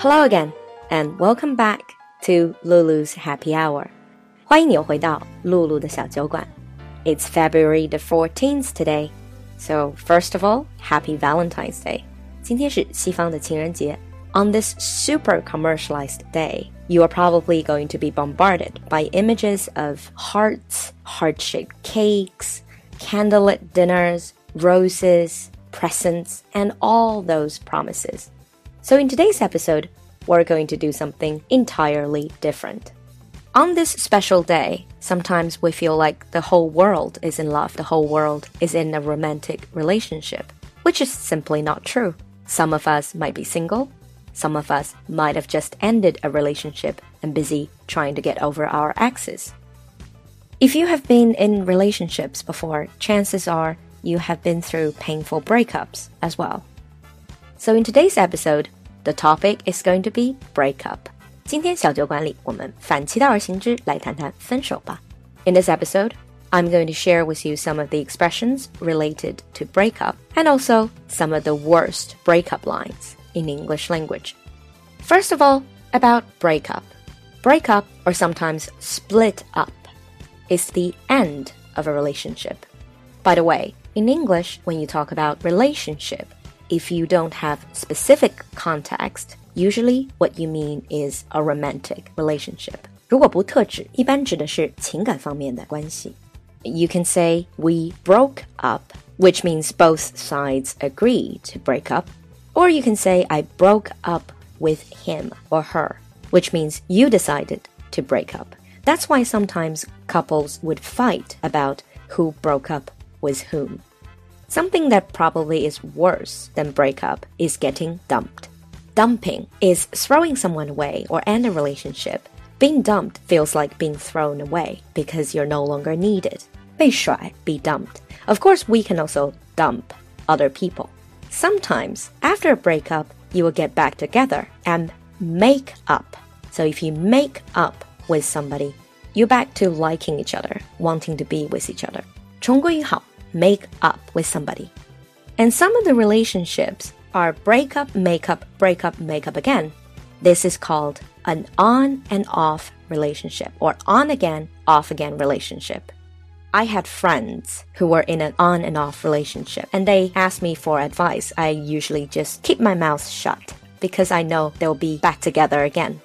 Hello again, and welcome back to Lulu's Happy Hour. 欢迎你又回到露露的小酒馆。It's February the 14th today, so first of all, Happy Valentine's Day. 今天是西方的情人节。On this super commercialized day, you are probably going to be bombarded by images of hearts, heart shaped cakes, candlelit dinners, roses, presents, and all those promises. So, in today's episode, we're going to do something entirely different. On this special day, sometimes we feel like the whole world is in love, the whole world is in a romantic relationship, which is simply not true. Some of us might be single, some of us might have just ended a relationship and busy trying to get over our exes. If you have been in relationships before, chances are you have been through painful breakups as well. So in today's episode, the topic is going to be breakup. 今天小酒馆里，我们反其道而行之，来谈谈分手吧。In this episode, I'm going to share with you some of the expressions related to breakup and also some of the worst breakup lines in English language. First of all, about breakup. Breakup, or sometimes split up, is the end of a relationship. By the way, in English, when you talk about relationship, if you don't have specific context, usually what you mean is a romantic relationship. 如果不特指，一般指的是情感方面的关系。You can say we broke up, which means both sides agree to break up or you can say, I broke up with him or her, which means you decided to break up. That's why sometimes couples would fight about who broke up with whom. Something that probably is worse than breakup is getting dumped. Dumping is throwing someone away or end a relationship. Being dumped feels like being thrown away because you're no longer needed. 被甩, be dumped. Of course, we can also dump other people. Sometimes, after a breakup, you will get back together and make up. So if you make up with somebody, you're back to liking each other, wanting to be with each other. 重归于好, make up with somebody. And some of the relationships are break up, make up, break up, make up again. This is called an on and off relationship or on again, off again relationship. I had friends who were in an on and off relationship and they asked me for advice. I usually just keep my mouth shut because I know they'll be back together again.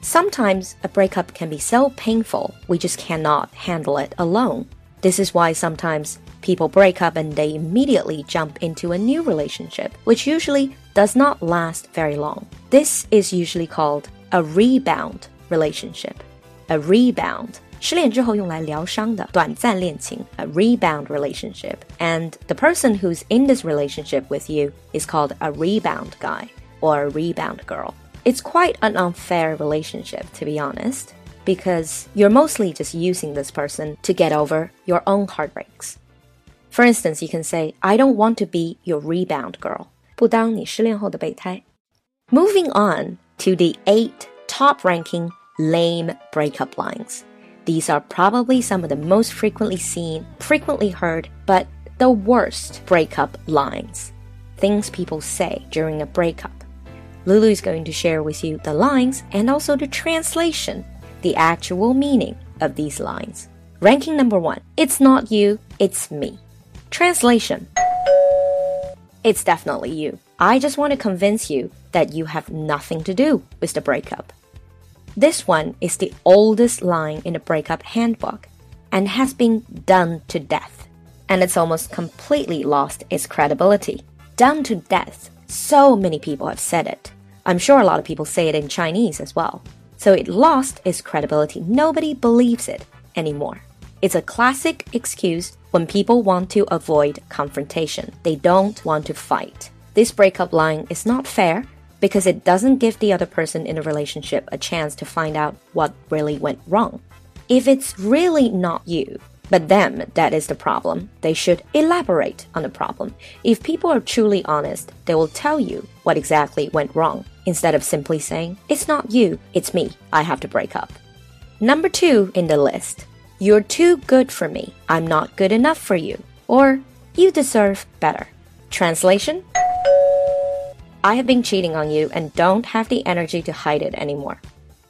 Sometimes a breakup can be so painful, we just cannot handle it alone. This is why sometimes people break up and they immediately jump into a new relationship, which usually does not last very long. This is usually called a rebound relationship. A rebound 失恋之后用来疗伤的短暂恋情，a rebound relationship. And the person who's in this relationship with you is called a rebound guy or a rebound girl. It's quite an unfair relationship, to be honest, because you're mostly just using this person to get over your own heartbreaks. For instance, you can say, I don't want to be your rebound girl. 不当你失恋后的备胎. Moving on to the eight top ranking lame breakup lines. These are probably some of the most frequently seen, frequently heard, but the worst breakup lines. Things people say during a breakup. Lulu is going to share with you the lines and also the translation, the actual meaning of these lines. Ranking number one It's not you, it's me. Translation It's definitely you. I just want to convince you that you have nothing to do with the breakup. This one is the oldest line in the breakup handbook and has been done to death. And it's almost completely lost its credibility. Done to death. So many people have said it. I'm sure a lot of people say it in Chinese as well. So it lost its credibility. Nobody believes it anymore. It's a classic excuse when people want to avoid confrontation. They don't want to fight. This breakup line is not fair because it doesn't give the other person in a relationship a chance to find out what really went wrong. If it's really not you, but them that is the problem, they should elaborate on the problem. If people are truly honest, they will tell you what exactly went wrong instead of simply saying, It's not you, it's me, I have to break up. Number two in the list, You're too good for me, I'm not good enough for you, or You deserve better. Translation I have been cheating on you and don't have the energy to hide it anymore.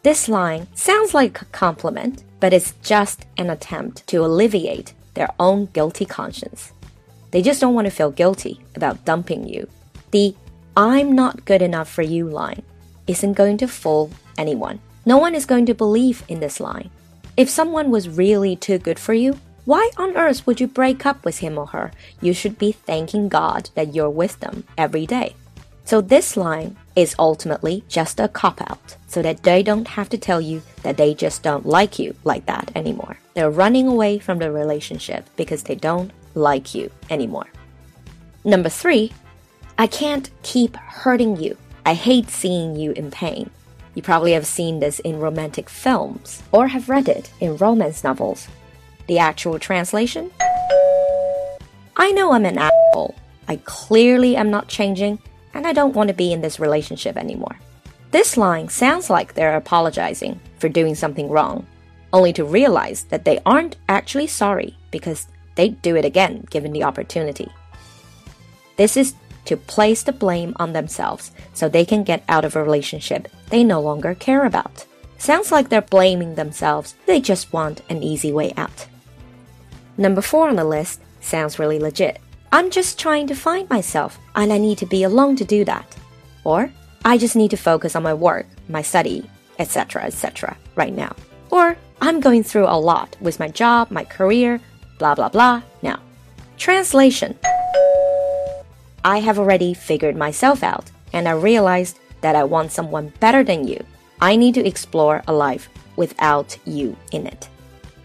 This line sounds like a compliment, but it's just an attempt to alleviate their own guilty conscience. They just don't want to feel guilty about dumping you. The I'm not good enough for you line isn't going to fool anyone. No one is going to believe in this line. If someone was really too good for you, why on earth would you break up with him or her? You should be thanking God that you're with them every day. So this line is ultimately just a cop out so that they don't have to tell you that they just don't like you like that anymore. They're running away from the relationship because they don't like you anymore. Number three, I can't keep hurting you. I hate seeing you in pain. You probably have seen this in romantic films or have read it in romance novels. The actual translation? I know I'm an asshole. I clearly am not changing, and I don't want to be in this relationship anymore. This line sounds like they're apologizing for doing something wrong, only to realize that they aren't actually sorry because they'd do it again given the opportunity. This is to place the blame on themselves so they can get out of a relationship they no longer care about. Sounds like they're blaming themselves, they just want an easy way out. Number four on the list sounds really legit. I'm just trying to find myself and I need to be alone to do that. Or, I just need to focus on my work, my study, etc., etc., right now. Or, I'm going through a lot with my job, my career, blah blah blah now. Translation I have already figured myself out, and I realized that I want someone better than you. I need to explore a life without you in it.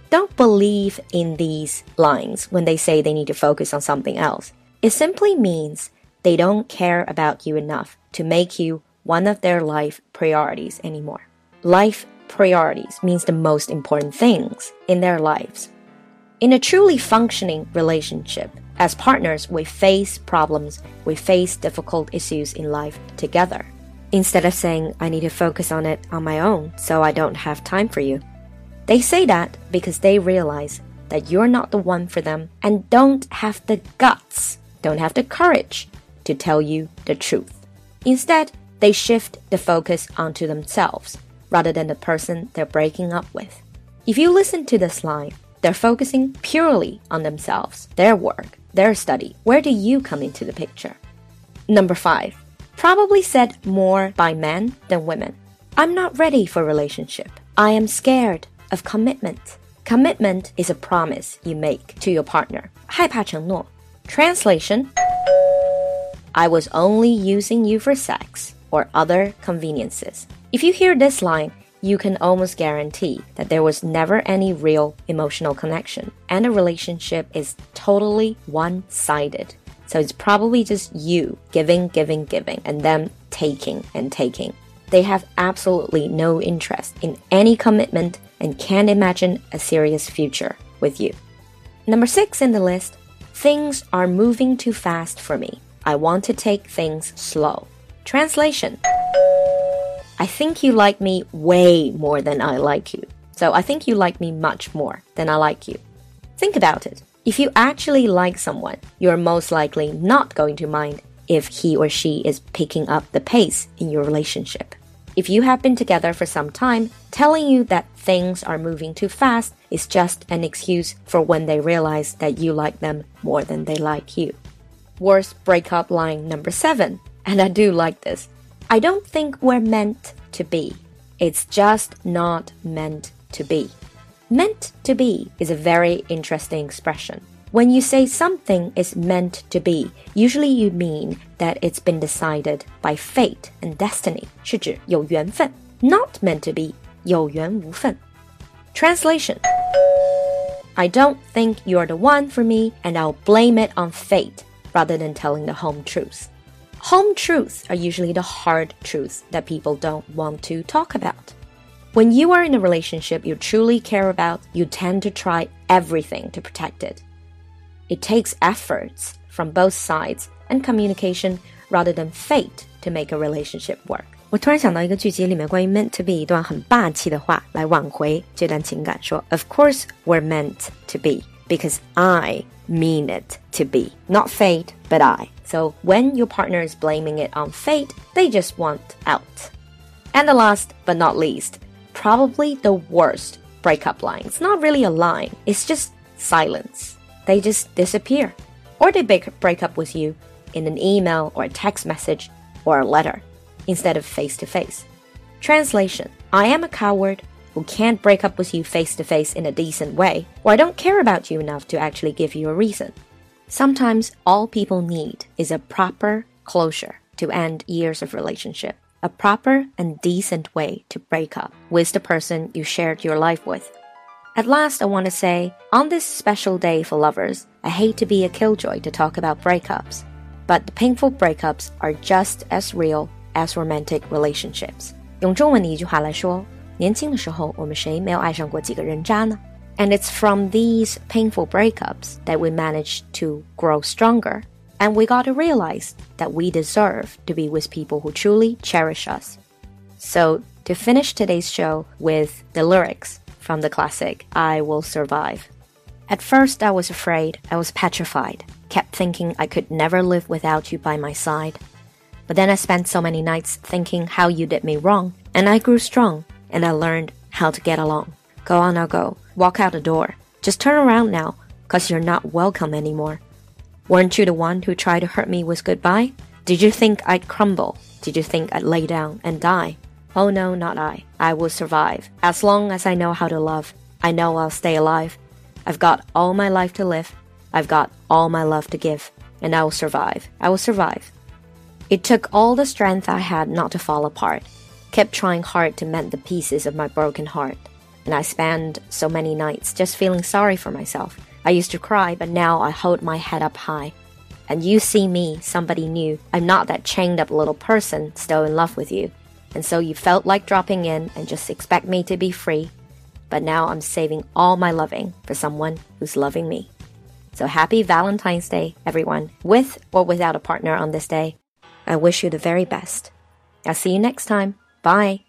Don't believe in these lines when they say they need to focus on something else. It simply means they don't care about you enough to make you one of their life priorities anymore. Life priorities means the most important things in their lives. In a truly functioning relationship, as partners, we face problems, we face difficult issues in life together. Instead of saying, I need to focus on it on my own, so I don't have time for you. They say that because they realize that you're not the one for them and don't have the guts, don't have the courage to tell you the truth. Instead, they shift the focus onto themselves rather than the person they're breaking up with. If you listen to this line, they're focusing purely on themselves, their work, their study. Where do you come into the picture? Number five, probably said more by men than women. I'm not ready for a relationship. I am scared of commitment. Commitment is a promise you make to your partner. 害怕承诺. Translation I was only using you for sex or other conveniences. If you hear this line, you can almost guarantee that there was never any real emotional connection, and the relationship is totally one sided. So it's probably just you giving, giving, giving, and them taking and taking. They have absolutely no interest in any commitment and can't imagine a serious future with you. Number six in the list things are moving too fast for me. I want to take things slow. Translation I think you like me way more than I like you. So I think you like me much more than I like you. Think about it. If you actually like someone, you're most likely not going to mind if he or she is picking up the pace in your relationship. If you have been together for some time, telling you that things are moving too fast is just an excuse for when they realize that you like them more than they like you. Worst breakup line number seven, and I do like this. I don't think we're meant to be. It's just not meant to be. Meant to be is a very interesting expression. When you say something is meant to be, usually you mean that it's been decided by fate and destiny, 是指有缘分. Not meant to be, 有缘无分. Translation I don't think you're the one for me, and I'll blame it on fate rather than telling the home truth. Home truths are usually the hard truths that people don't want to talk about. When you are in a relationship you truly care about, you tend to try everything to protect it. It takes efforts from both sides and communication rather than fate to make a relationship work. 我突然想到一个剧集里面关于 meant to be 一段很霸气的话，来挽回这段情感，说 Of course we're meant to be because I mean it to be. Not fate, but I. So when your partner is blaming it on fate, they just want out. And the last but not least, probably the worst breakup line. It's not really a line, it's just silence. They just disappear. Or they break up with you in an email or a text message or a letter instead of face to face. Translation I am a coward who can't break up with you face to face in a decent way, or I don't care about you enough to actually give you a reason. Sometimes all people need is a proper closure to end years of relationship, a proper and decent way to break up with the person you shared your life with. At last, I want to say, on this special day for lovers, I hate to be a killjoy to talk about breakups, but the painful breakups are just as real as romantic relationships. 用中文的一句话来说， 年轻的时候，我们谁没有爱上过几个人渣呢？And it's from these painful breakups that we managed to grow stronger. And we got to realize that we deserve to be with people who truly cherish us. So, to finish today's show with the lyrics from the classic I Will Survive. At first, I was afraid, I was petrified, kept thinking I could never live without you by my side. But then I spent so many nights thinking how you did me wrong, and I grew strong and I learned how to get along. Go on, I'll go. Walk out the door. Just turn around now, cause you're not welcome anymore. Weren't you the one who tried to hurt me with goodbye? Did you think I'd crumble? Did you think I'd lay down and die? Oh no, not I. I will survive. As long as I know how to love, I know I'll stay alive. I've got all my life to live. I've got all my love to give. And I will survive. I will survive. It took all the strength I had not to fall apart kept trying hard to mend the pieces of my broken heart. And I spent so many nights just feeling sorry for myself. I used to cry, but now I hold my head up high. And you see me, somebody new. I'm not that chained up little person still in love with you. And so you felt like dropping in and just expect me to be free. But now I'm saving all my loving for someone who's loving me. So happy Valentine's Day, everyone, with or without a partner on this day. I wish you the very best. I'll see you next time. Bye.